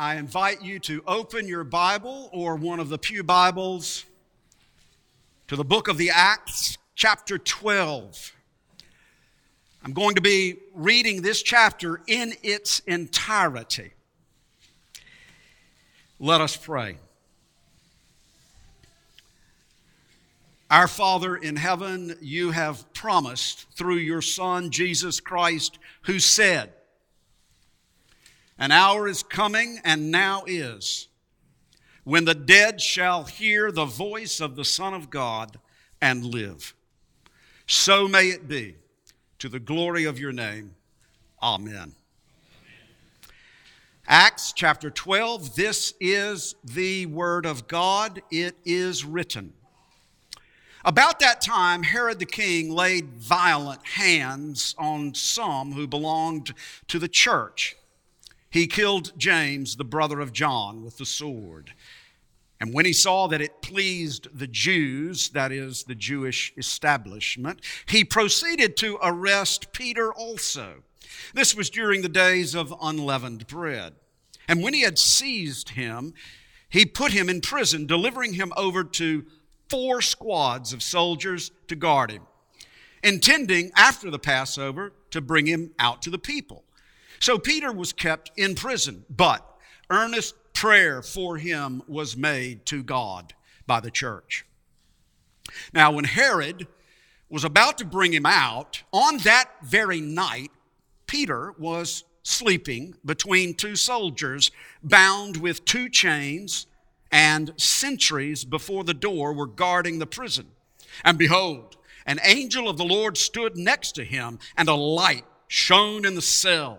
I invite you to open your Bible or one of the Pew Bibles to the book of the Acts, chapter 12. I'm going to be reading this chapter in its entirety. Let us pray. Our Father in heaven, you have promised through your Son, Jesus Christ, who said, an hour is coming, and now is, when the dead shall hear the voice of the Son of God and live. So may it be, to the glory of your name. Amen. Acts chapter 12, this is the Word of God. It is written. About that time, Herod the king laid violent hands on some who belonged to the church he killed James, the brother of John, with the sword. And when he saw that it pleased the Jews, that is, the Jewish establishment, he proceeded to arrest Peter also. This was during the days of unleavened bread. And when he had seized him, he put him in prison, delivering him over to four squads of soldiers to guard him, intending after the Passover to bring him out to the people. So Peter was kept in prison, but earnest prayer for him was made to God by the church. Now, when Herod was about to bring him out, on that very night, Peter was sleeping between two soldiers, bound with two chains, and sentries before the door were guarding the prison. And behold, an angel of the Lord stood next to him, and a light shone in the cell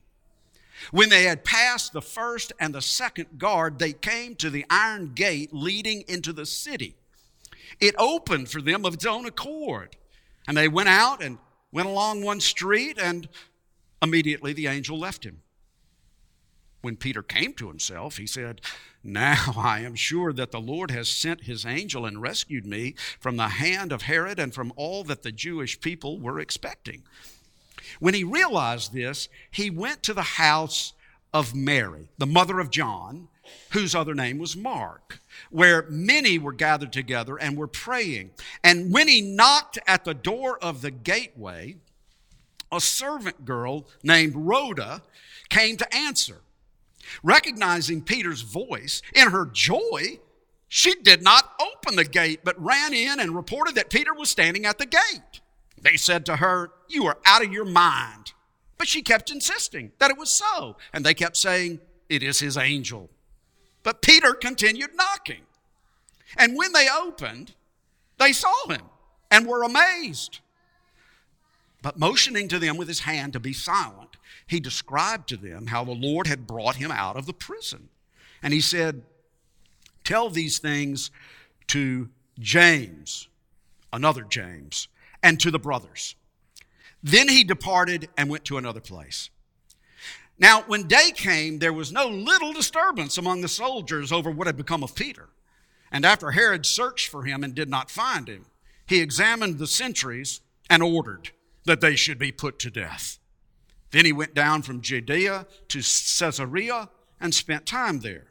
When they had passed the first and the second guard, they came to the iron gate leading into the city. It opened for them of its own accord. And they went out and went along one street, and immediately the angel left him. When Peter came to himself, he said, Now I am sure that the Lord has sent his angel and rescued me from the hand of Herod and from all that the Jewish people were expecting. When he realized this, he went to the house of Mary, the mother of John, whose other name was Mark, where many were gathered together and were praying. And when he knocked at the door of the gateway, a servant girl named Rhoda came to answer. Recognizing Peter's voice, in her joy, she did not open the gate, but ran in and reported that Peter was standing at the gate. They said to her, You are out of your mind. But she kept insisting that it was so. And they kept saying, It is his angel. But Peter continued knocking. And when they opened, they saw him and were amazed. But motioning to them with his hand to be silent, he described to them how the Lord had brought him out of the prison. And he said, Tell these things to James, another James, and to the brothers. Then he departed and went to another place. Now, when day came, there was no little disturbance among the soldiers over what had become of Peter. And after Herod searched for him and did not find him, he examined the sentries and ordered that they should be put to death. Then he went down from Judea to Caesarea and spent time there.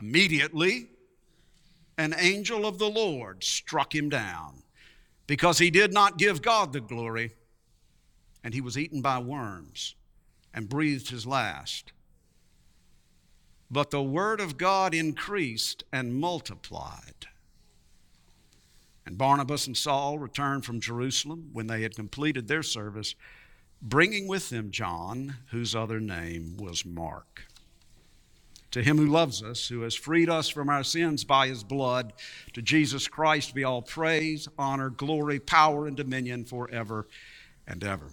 Immediately, an angel of the Lord struck him down because he did not give God the glory, and he was eaten by worms and breathed his last. But the word of God increased and multiplied. And Barnabas and Saul returned from Jerusalem when they had completed their service, bringing with them John, whose other name was Mark. To him who loves us, who has freed us from our sins by his blood, to Jesus Christ be all praise, honor, glory, power, and dominion forever and ever.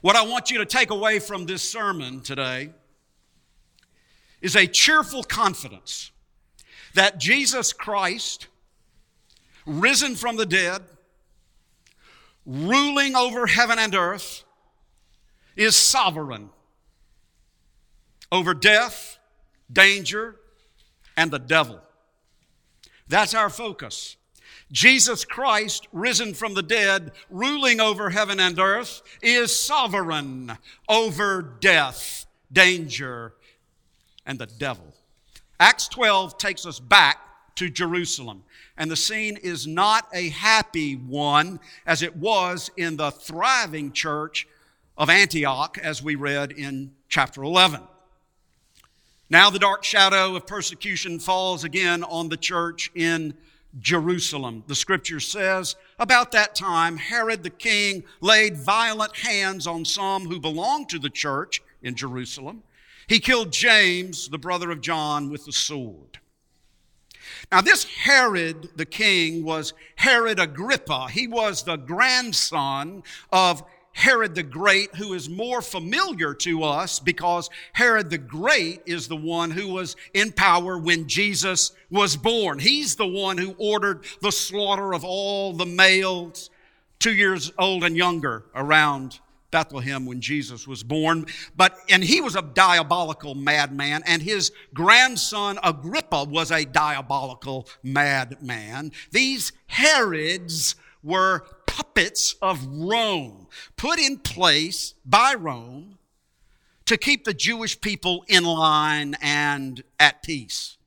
What I want you to take away from this sermon today is a cheerful confidence that Jesus Christ risen from the dead, ruling over heaven and earth, is sovereign over death, danger, and the devil. That's our focus. Jesus Christ, risen from the dead, ruling over heaven and earth, is sovereign over death, danger, and the devil. Acts 12 takes us back to Jerusalem. And the scene is not a happy one as it was in the thriving church of Antioch, as we read in chapter 11. Now the dark shadow of persecution falls again on the church in Jerusalem. The scripture says, About that time, Herod the king laid violent hands on some who belonged to the church in Jerusalem. He killed James, the brother of John, with the sword. Now, this Herod the king was Herod Agrippa. He was the grandson of Herod the Great, who is more familiar to us because Herod the Great is the one who was in power when Jesus was born. He's the one who ordered the slaughter of all the males two years old and younger around Bethlehem when Jesus was born. But, and he was a diabolical madman, and his grandson Agrippa was a diabolical madman. These Herods were puppets of Rome, put in place by Rome to keep the Jewish people in line and at peace.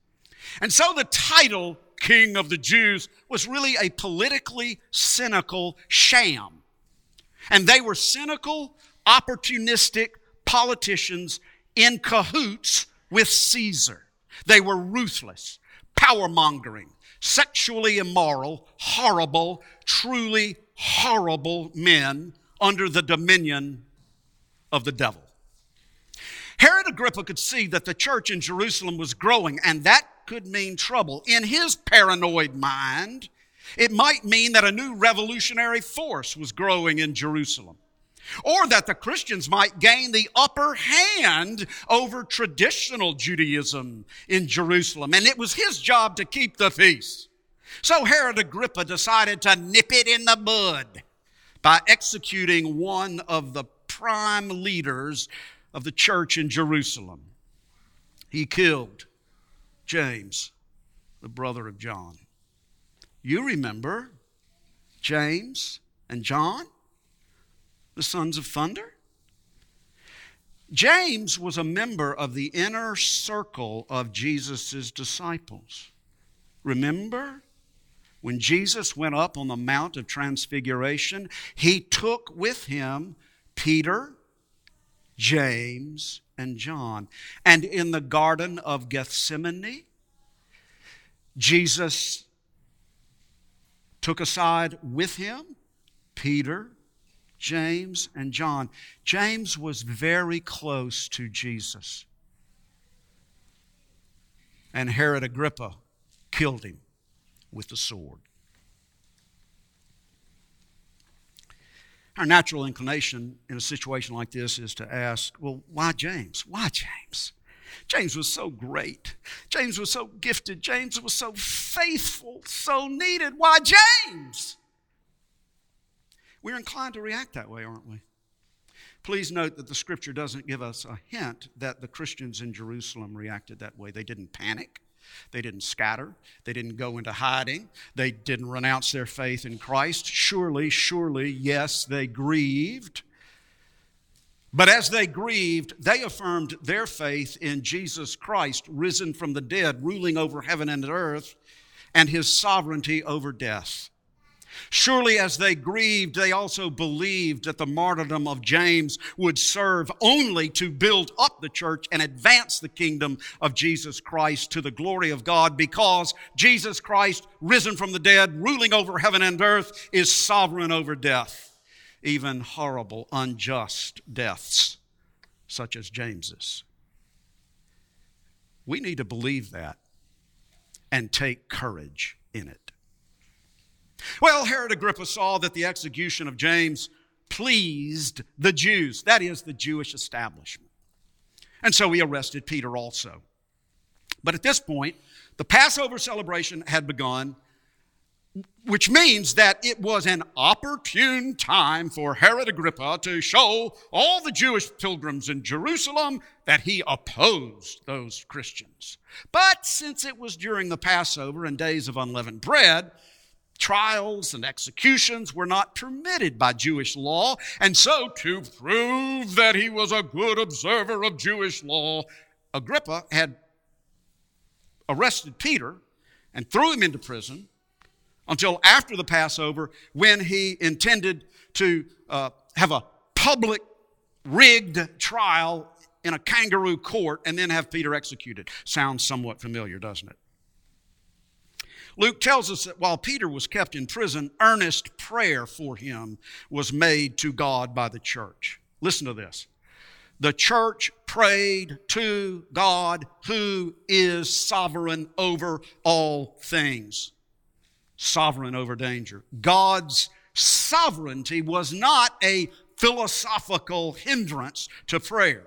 And so the title King of the Jews was really a politically cynical sham and they were cynical, opportunistic politicians in cahoots with Caesar. They were ruthless, power mongering, sexually immoral, horrible, truly horrible men under the dominion of the devil. Herod Agrippa could see that the church in Jerusalem was growing, and that could mean trouble. In his paranoid mind, it might mean that a new revolutionary force was growing in Jerusalem. Or that the Christians might gain the upper hand over traditional Judaism in Jerusalem. And it was his job to keep the peace. So Herod Agrippa decided to nip it in the bud by executing one of the prime leaders of the church in Jerusalem. He killed James, the brother of John. You remember James and John, the sons of thunder? James was a member of the inner circle of Jesus' disciples. Remember? When Jesus went up on the Mount of Transfiguration, he took with him Peter, James, and John. And in the Garden of Gethsemane, Jesus took aside with him Peter, James, and John. James was very close to Jesus. And Herod Agrippa killed him with the sword. Our natural inclination in a situation like this is to ask, well, why James? Why James? James was so great. James was so gifted. James was so faithful, so needed. Why, James? We're inclined to react that way, aren't we? Please note that the scripture doesn't give us a hint that the Christians in Jerusalem reacted that way. They didn't panic. They didn't scatter. They didn't go into hiding. They didn't renounce their faith in Christ. Surely, surely, yes, they grieved. But as they grieved, they affirmed their faith in Jesus Christ, risen from the dead, ruling over heaven and earth, and his sovereignty over death. Surely, as they grieved, they also believed that the martyrdom of James would serve only to build up the church and advance the kingdom of Jesus Christ to the glory of God, because Jesus Christ, risen from the dead, ruling over heaven and earth, is sovereign over death, even horrible, unjust deaths, such as James's. We need to believe that and take courage in it. Well, Herod Agrippa saw that the execution of James pleased the Jews, that is, the Jewish establishment. And so he arrested Peter also. But at this point, the Passover celebration had begun, which means that it was an opportune time for Herod Agrippa to show all the Jewish pilgrims in Jerusalem that he opposed those Christians. But since it was during the Passover and days of unleavened bread, trials and executions were not permitted by Jewish law. And so, to prove that he was a good observer of Jewish law, Agrippa had arrested Peter and threw him into prison until after the Passover when he intended to uh, have a public rigged trial in a kangaroo court and then have Peter executed. Sounds somewhat familiar, doesn't it? Luke tells us that while Peter was kept in prison, earnest prayer for him was made to God by the church. Listen to this. The church prayed to God who is sovereign over all things, sovereign over danger. God's sovereignty was not a philosophical hindrance to prayer.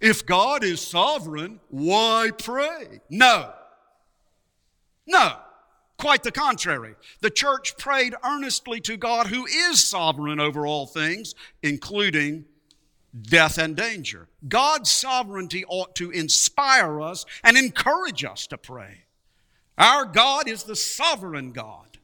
If God is sovereign, why pray? No. No. Quite the contrary. The church prayed earnestly to God, who is sovereign over all things, including death and danger. God's sovereignty ought to inspire us and encourage us to pray. Our God is the sovereign God.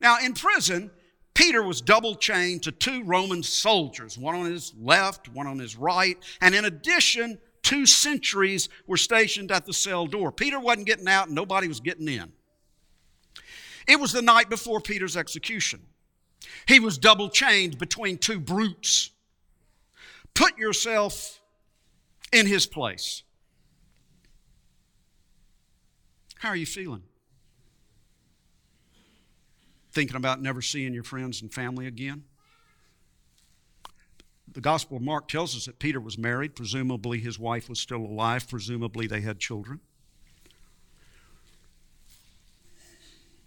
Now, in prison, Peter was double chained to two Roman soldiers, one on his left, one on his right, and in addition, Two sentries were stationed at the cell door. Peter wasn't getting out and nobody was getting in. It was the night before Peter's execution. He was double chained between two brutes. Put yourself in his place. How are you feeling? Thinking about never seeing your friends and family again? The Gospel of Mark tells us that Peter was married. Presumably, his wife was still alive. Presumably, they had children.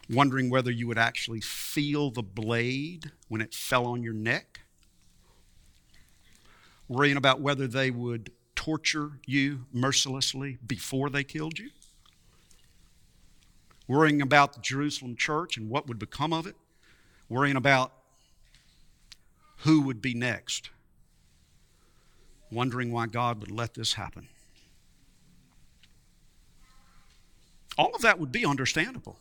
Wondering whether you would actually feel the blade when it fell on your neck. Worrying about whether they would torture you mercilessly before they killed you. Worrying about the Jerusalem church and what would become of it. Worrying about who would be next wondering why God would let this happen. All of that would be understandable.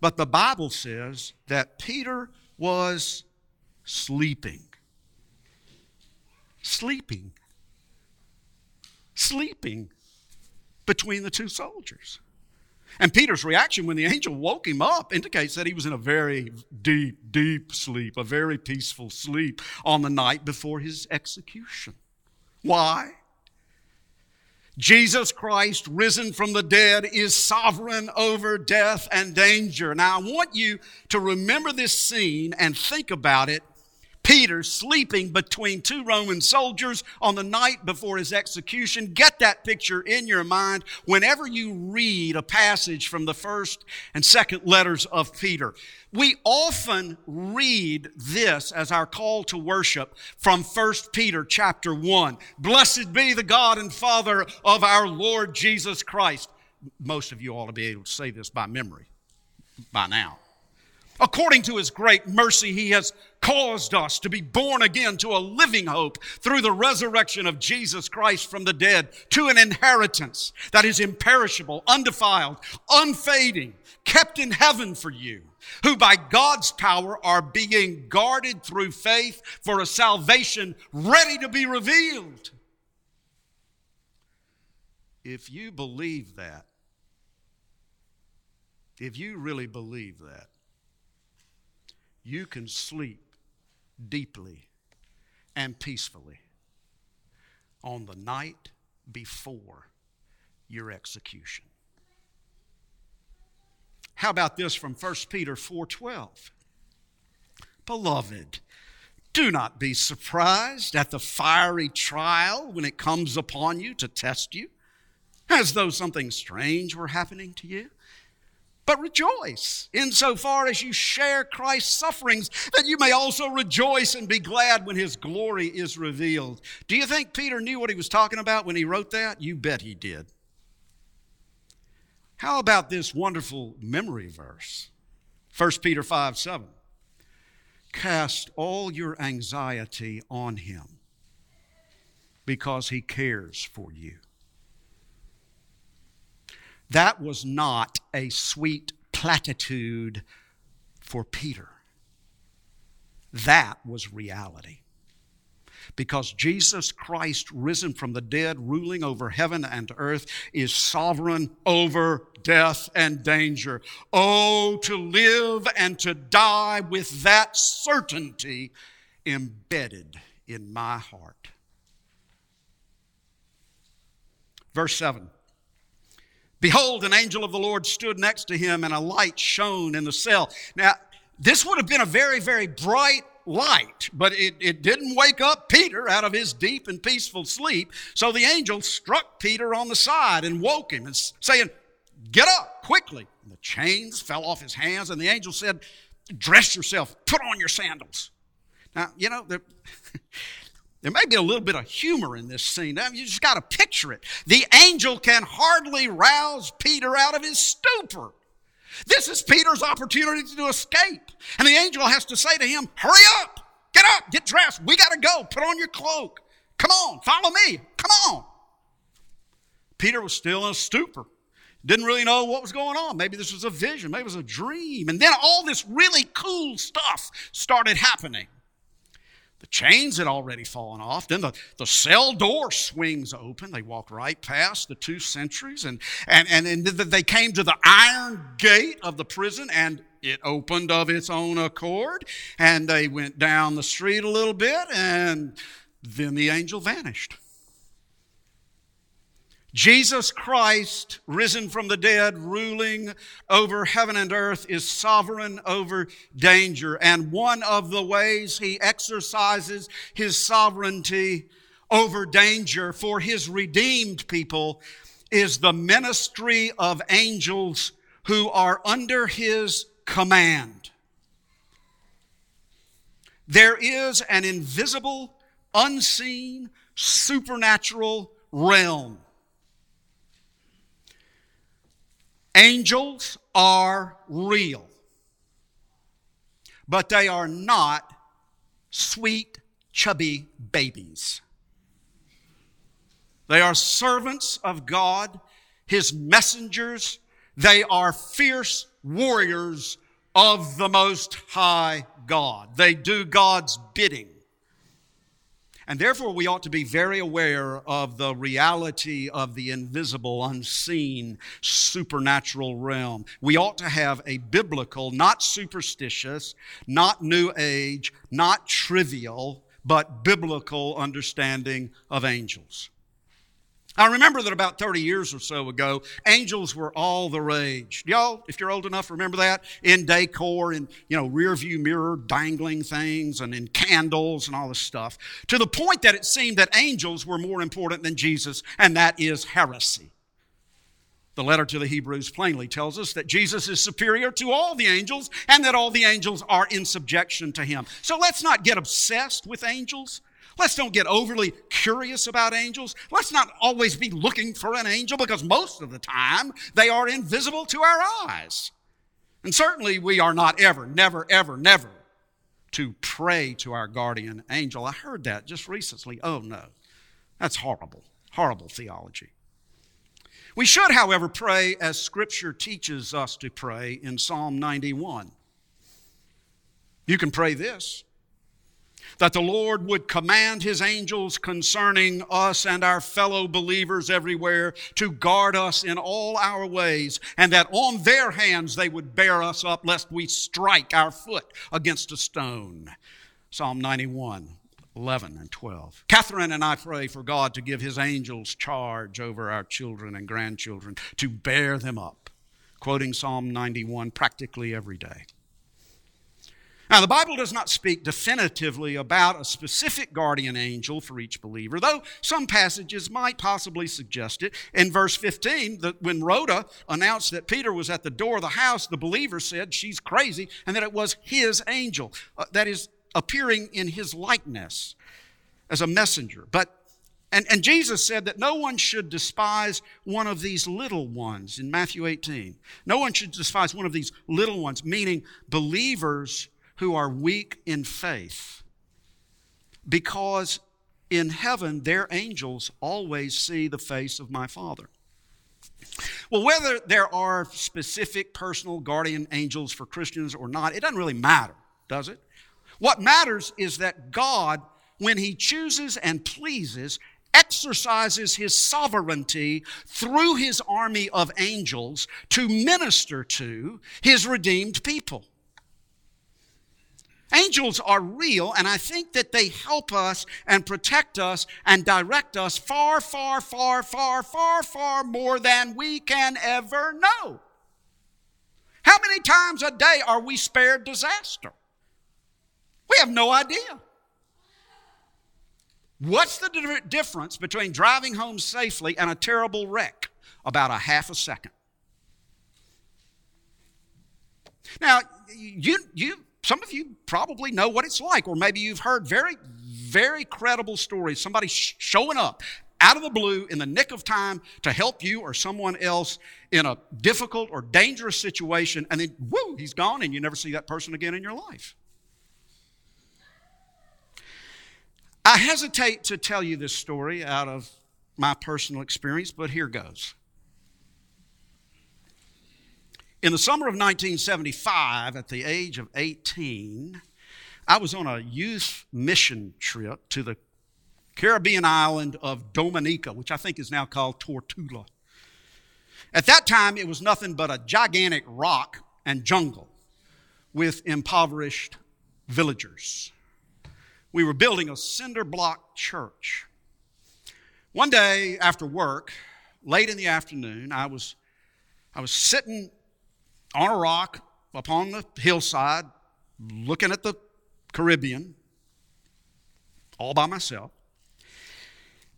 But the Bible says that Peter was sleeping. Sleeping. Sleeping between the two soldiers. And Peter's reaction when the angel woke him up indicates that he was in a very deep, deep sleep, a very peaceful sleep on the night before his execution. Why? Jesus Christ, risen from the dead, is sovereign over death and danger. Now, I want you to remember this scene and think about it Peter sleeping between two Roman soldiers on the night before his execution. Get that picture in your mind whenever you read a passage from the first and second letters of Peter. We often read this as our call to worship from 1 Peter chapter 1. Blessed be the God and Father of our Lord Jesus Christ. Most of you ought to be able to say this by memory by now. According to his great mercy, he has caused us to be born again to a living hope through the resurrection of Jesus Christ from the dead to an inheritance that is imperishable, undefiled, unfading, kept in heaven for you, who by God's power are being guarded through faith for a salvation ready to be revealed. If you believe that, if you really believe that, you can sleep deeply and peacefully on the night before your execution. How about this from 1 Peter 4:12? Beloved, do not be surprised at the fiery trial when it comes upon you to test you, as though something strange were happening to you. But rejoice insofar as you share Christ's sufferings, that you may also rejoice and be glad when his glory is revealed. Do you think Peter knew what he was talking about when he wrote that? You bet he did. How about this wonderful memory verse? 1 Peter 5 7. Cast all your anxiety on him because he cares for you. That was not a sweet platitude for Peter. That was reality. Because Jesus Christ, risen from the dead, ruling over heaven and earth, is sovereign over death and danger. Oh, to live and to die with that certainty embedded in my heart. Verse 7 Behold, an angel of the Lord stood next to him, and a light shone in the cell. Now, this would have been a very, very bright light, but it, it didn't wake up Peter out of his deep and peaceful sleep. So the angel struck Peter on the side and woke him and saying, Get up quickly. And the chains fell off his hands, and the angel said, Dress yourself, put on your sandals. Now, you know, there, may be a little bit of humor in this scene. You just got to picture it. The angel can hardly rouse Peter out of his stupor. This is Peter's opportunity to escape. And the angel has to say to him, Hurry up, get up, get dressed. We got to go. Put on your cloak. Come on, follow me. Come on. Peter was still in a stupor. Didn't really know what was going on. Maybe this was a vision, maybe it was a dream. And then all this really cool stuff started happening. The chains had already fallen off. Then the, the cell door swings open. They walk right past the two sentries, and, and, and, and they came to the iron gate of the prison, and it opened of its own accord. And they went down the street a little bit, and then the angel vanished. Jesus Christ, risen from the dead, ruling over heaven and earth, is sovereign over danger. And one of the ways he exercises his sovereignty over danger for his redeemed people is the ministry of angels who are under his command. There is an invisible, unseen, supernatural realm Angels are real, but they are not sweet, chubby babies. They are servants of God, His messengers. They are fierce warriors of the Most High God. They do God's bidding. And therefore, we ought to be very aware of the reality of the invisible, unseen, supernatural realm. We ought to have a biblical, not superstitious, not new age, not trivial, but biblical understanding of angels. I remember that about 30 years or so ago, angels were all the rage. Y'all, if you're old enough, remember that? In decor, in, you know, rear view mirror dangling things and in candles and all this stuff. To the point that it seemed that angels were more important than Jesus, and that is heresy. The letter to the Hebrews plainly tells us that Jesus is superior to all the angels and that all the angels are in subjection to him. So let's not get obsessed with angels. Let's don't get overly curious about angels. Let's not always be looking for an angel because most of the time they are invisible to our eyes. And certainly we are not ever, never, ever, never to pray to our guardian angel. I heard that just recently. Oh no, that's horrible, horrible theology. We should, however, pray as Scripture teaches us to pray in Psalm 91. You can pray this that the Lord would command his angels concerning us and our fellow believers everywhere to guard us in all our ways, and that on their hands they would bear us up lest we strike our foot against a stone. Psalm 91. 11 and 12. Catherine and I pray for God to give his angels charge over our children and grandchildren to bear them up, quoting Psalm 91 practically every day. Now, the Bible does not speak definitively about a specific guardian angel for each believer, though some passages might possibly suggest it. In verse 15, that when Rhoda announced that Peter was at the door of the house, the believer said she's crazy and that it was his angel. Uh, that is, appearing in his likeness as a messenger. But and, and Jesus said that no one should despise one of these little ones in Matthew 18. No one should despise one of these little ones, meaning believers who are weak in faith. Because in heaven, their angels always see the face of my Father. Well, whether there are specific personal guardian angels for Christians or not, it doesn't really matter, does it? What matters is that God, when He chooses and pleases, exercises His sovereignty through His army of angels to minister to His redeemed people. Angels are real, and I think that they help us and protect us and direct us far, far, far, far, far, far more than we can ever know. How many times a day are we spared disaster? We have no idea. What's the difference between driving home safely and a terrible wreck? About a half a second. Now, you, you some of you probably know what it's like, or maybe you've heard very, very credible stories. Somebody sh- showing up out of the blue in the nick of time to help you or someone else in a difficult or dangerous situation, and then, whoo, he's gone, and you never see that person again in your life. I hesitate to tell you this story out of my personal experience, but here goes. In the summer of 1975, at the age of 18, I was on a youth mission trip to the Caribbean island of Dominica, which I think is now called Tortola. At that time, it was nothing but a gigantic rock and jungle with impoverished villagers. We were building a cinder block church. One day after work, late in the afternoon, I was, I was sitting on a rock upon the hillside, looking at the Caribbean, all by myself.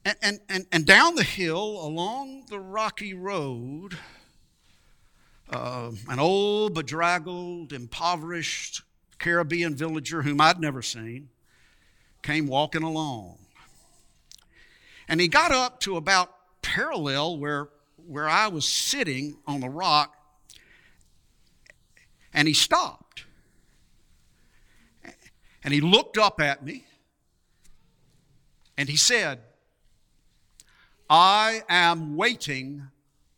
And, and, and, and down the hill, along the rocky road, uh, an old, bedraggled, impoverished Caribbean villager whom I'd never seen came walking along. And he got up to about parallel where, where I was sitting on the rock and he stopped. And he looked up at me and he said, I am waiting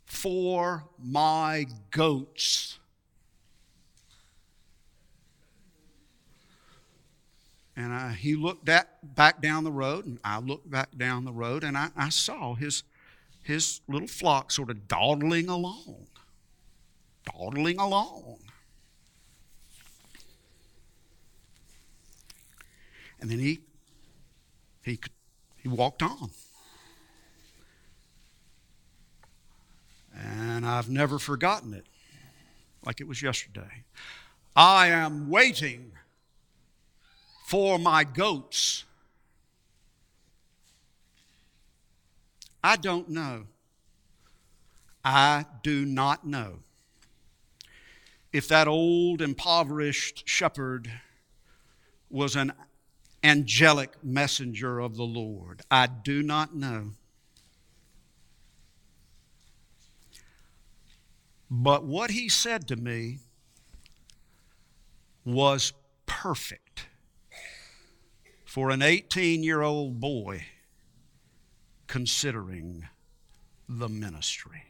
for my goats. And I, he looked at, back down the road, and I looked back down the road, and I, I saw his, his little flock sort of dawdling along, dawdling along. And then he, he, he walked on. And I've never forgotten it like it was yesterday. I am waiting for my goats. I don't know. I do not know if that old impoverished shepherd was an angelic messenger of the Lord? I do not know. But what he said to me was perfect for an 18 year old boy considering the ministry.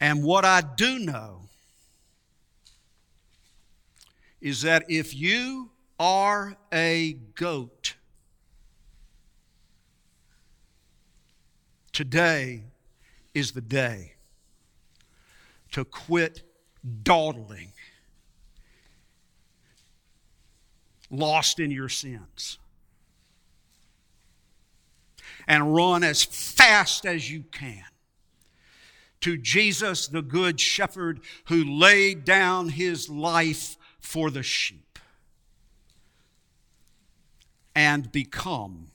And what I do know is that if you are a goat, today is the day to quit dawdling, lost in your sins, and run as fast as you can to Jesus, the Good Shepherd, who laid down his life for the sheep, and become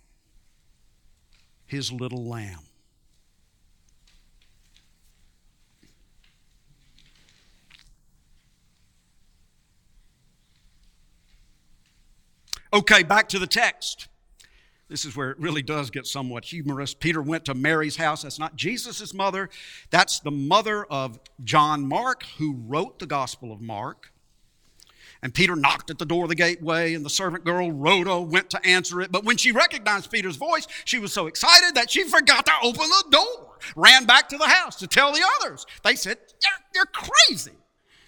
his little lamb. Okay, back to the text. This is where it really does get somewhat humorous. Peter went to Mary's house. That's not Jesus' mother, that's the mother of John Mark, who wrote the Gospel of Mark. And Peter knocked at the door of the gateway, and the servant girl, Rhoda, went to answer it. But when she recognized Peter's voice, she was so excited that she forgot to open the door, ran back to the house to tell the others. They said, You're, you're crazy.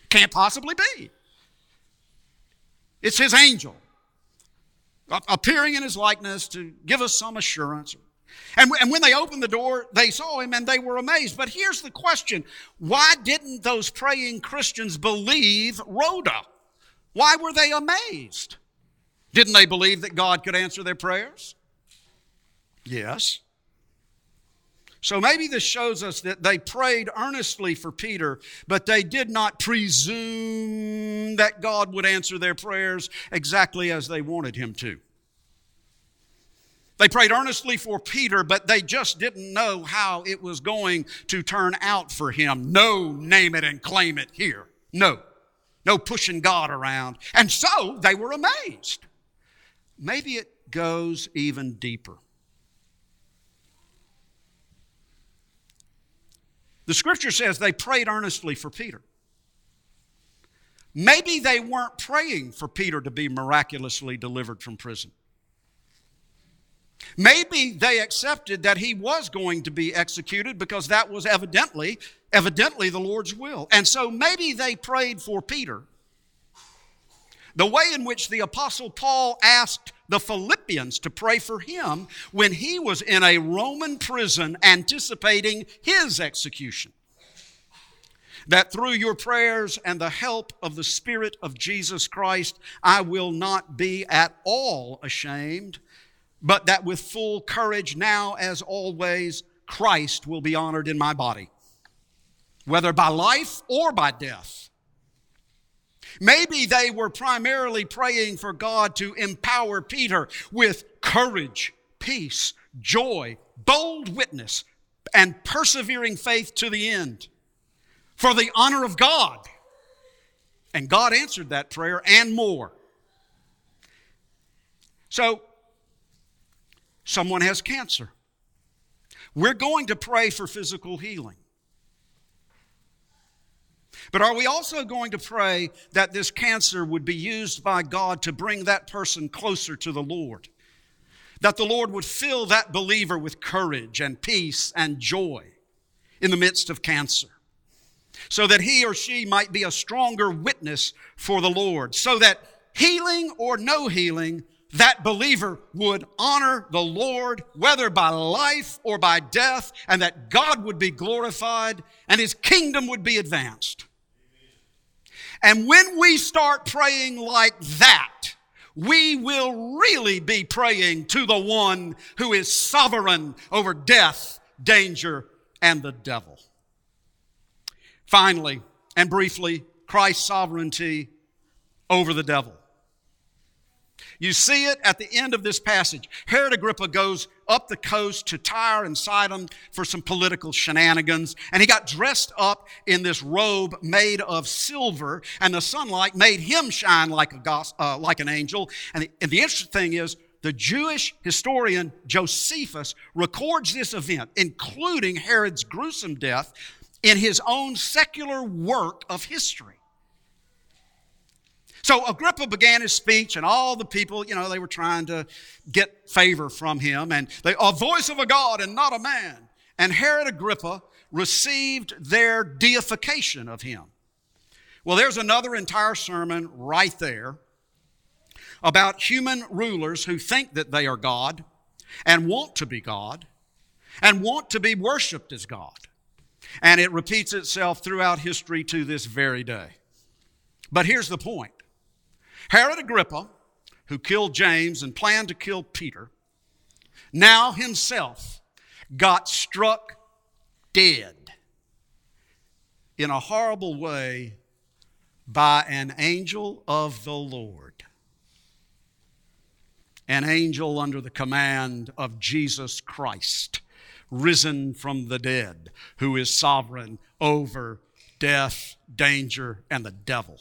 Can't possibly be. It's his angel appearing in his likeness to give us some assurance. And, and when they opened the door, they saw him and they were amazed. But here's the question why didn't those praying Christians believe Rhoda? Why were they amazed? Didn't they believe that God could answer their prayers? Yes. So maybe this shows us that they prayed earnestly for Peter, but they did not presume that God would answer their prayers exactly as they wanted him to. They prayed earnestly for Peter, but they just didn't know how it was going to turn out for him. No, name it and claim it here. No. No pushing God around. And so they were amazed. Maybe it goes even deeper. The scripture says they prayed earnestly for Peter. Maybe they weren't praying for Peter to be miraculously delivered from prison. Maybe they accepted that he was going to be executed because that was evidently evidently the Lord's will. And so maybe they prayed for Peter. The way in which the apostle Paul asked the Philippians to pray for him when he was in a Roman prison anticipating his execution. That through your prayers and the help of the Spirit of Jesus Christ, I will not be at all ashamed, but that with full courage, now as always, Christ will be honored in my body, whether by life or by death. Maybe they were primarily praying for God to empower Peter with courage, peace, joy, bold witness, and persevering faith to the end for the honor of God. And God answered that prayer and more. So, someone has cancer. We're going to pray for physical healing. But are we also going to pray that this cancer would be used by God to bring that person closer to the Lord? That the Lord would fill that believer with courage and peace and joy in the midst of cancer, so that he or she might be a stronger witness for the Lord, so that healing or no healing, that believer would honor the Lord, whether by life or by death, and that God would be glorified and his kingdom would be advanced. And when we start praying like that, we will really be praying to the one who is sovereign over death, danger, and the devil. Finally, and briefly, Christ's sovereignty over the devil. You see it at the end of this passage. Herod Agrippa goes up the coast to Tyre and Sidon for some political shenanigans, and he got dressed up in this robe made of silver, and the sunlight made him shine like, a uh, like an angel. And the, and the interesting thing is, the Jewish historian Josephus records this event, including Herod's gruesome death, in his own secular work of history. So Agrippa began his speech, and all the people, you know, they were trying to get favor from him, and they, a voice of a God and not a man. And Herod Agrippa received their deification of him. Well, there's another entire sermon right there about human rulers who think that they are God and want to be God and want to be worshiped as God. And it repeats itself throughout history to this very day. But here's the point Herod Agrippa, who killed James and planned to kill Peter, now himself got struck dead in a horrible way by an angel of the Lord. An angel under the command of Jesus Christ, risen from the dead, who is sovereign over death, danger, and the devil.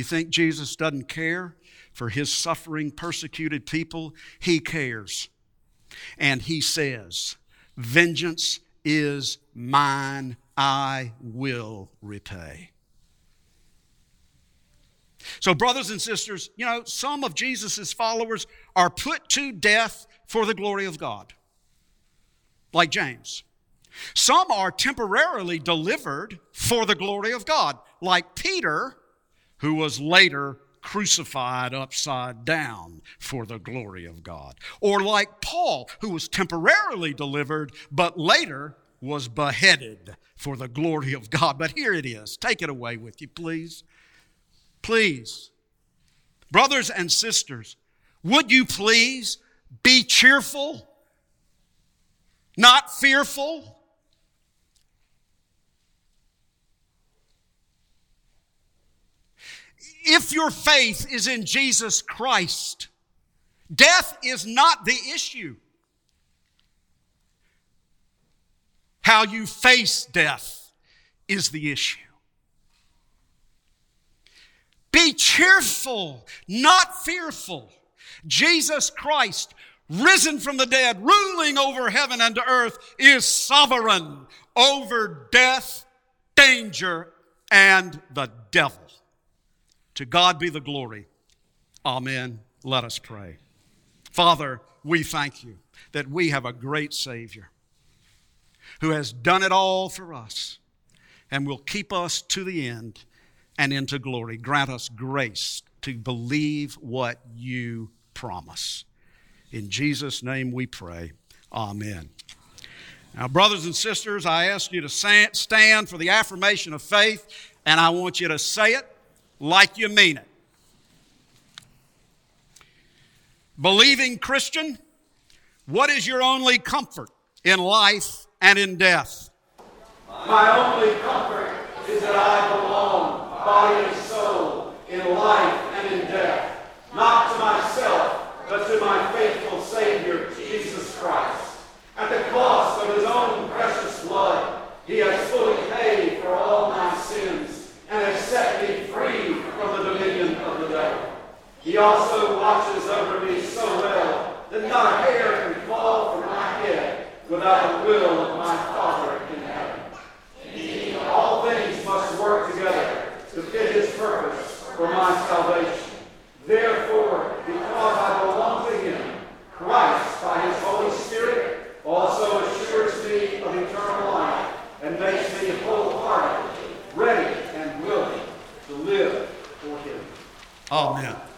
You think Jesus doesn't care for his suffering, persecuted people? He cares. And he says, Vengeance is mine, I will repay. So, brothers and sisters, you know, some of Jesus' followers are put to death for the glory of God, like James. Some are temporarily delivered for the glory of God, like Peter, who was later crucified upside down for the glory of God. Or like Paul, who was temporarily delivered, but later was beheaded for the glory of God. But here it is. Take it away with you, please. Please, brothers and sisters, would you please be cheerful, not fearful? If your faith is in Jesus Christ, death is not the issue. How you face death is the issue. Be cheerful, not fearful. Jesus Christ, risen from the dead, ruling over heaven and earth, is sovereign over death, danger, and the devil. To God be the glory. Amen. Let us pray. Father, we thank you that we have a great Savior who has done it all for us and will keep us to the end and into glory. Grant us grace to believe what you promise. In Jesus' name we pray. Amen. Now, brothers and sisters, I ask you to stand for the affirmation of faith, and I want you to say it like you mean it. Believing Christian, what is your only comfort in life and in death? My only comfort is that I belong body and soul, in life and in death, not to myself, but to my faithful Savior, Jesus Christ. At the cost of his own precious blood, he has fully paid for all my sins and has set me free from the dominion of the devil. He also watches over me so well that not a hair can fall from my head without the will of my Father in heaven. Indeed, all things must work together to fit his purpose for my salvation. Therefore, because I belong to him, Christ, by his Holy Spirit, also assures me of eternal life and makes me wholehearted, ready and willing to live for him. Amen.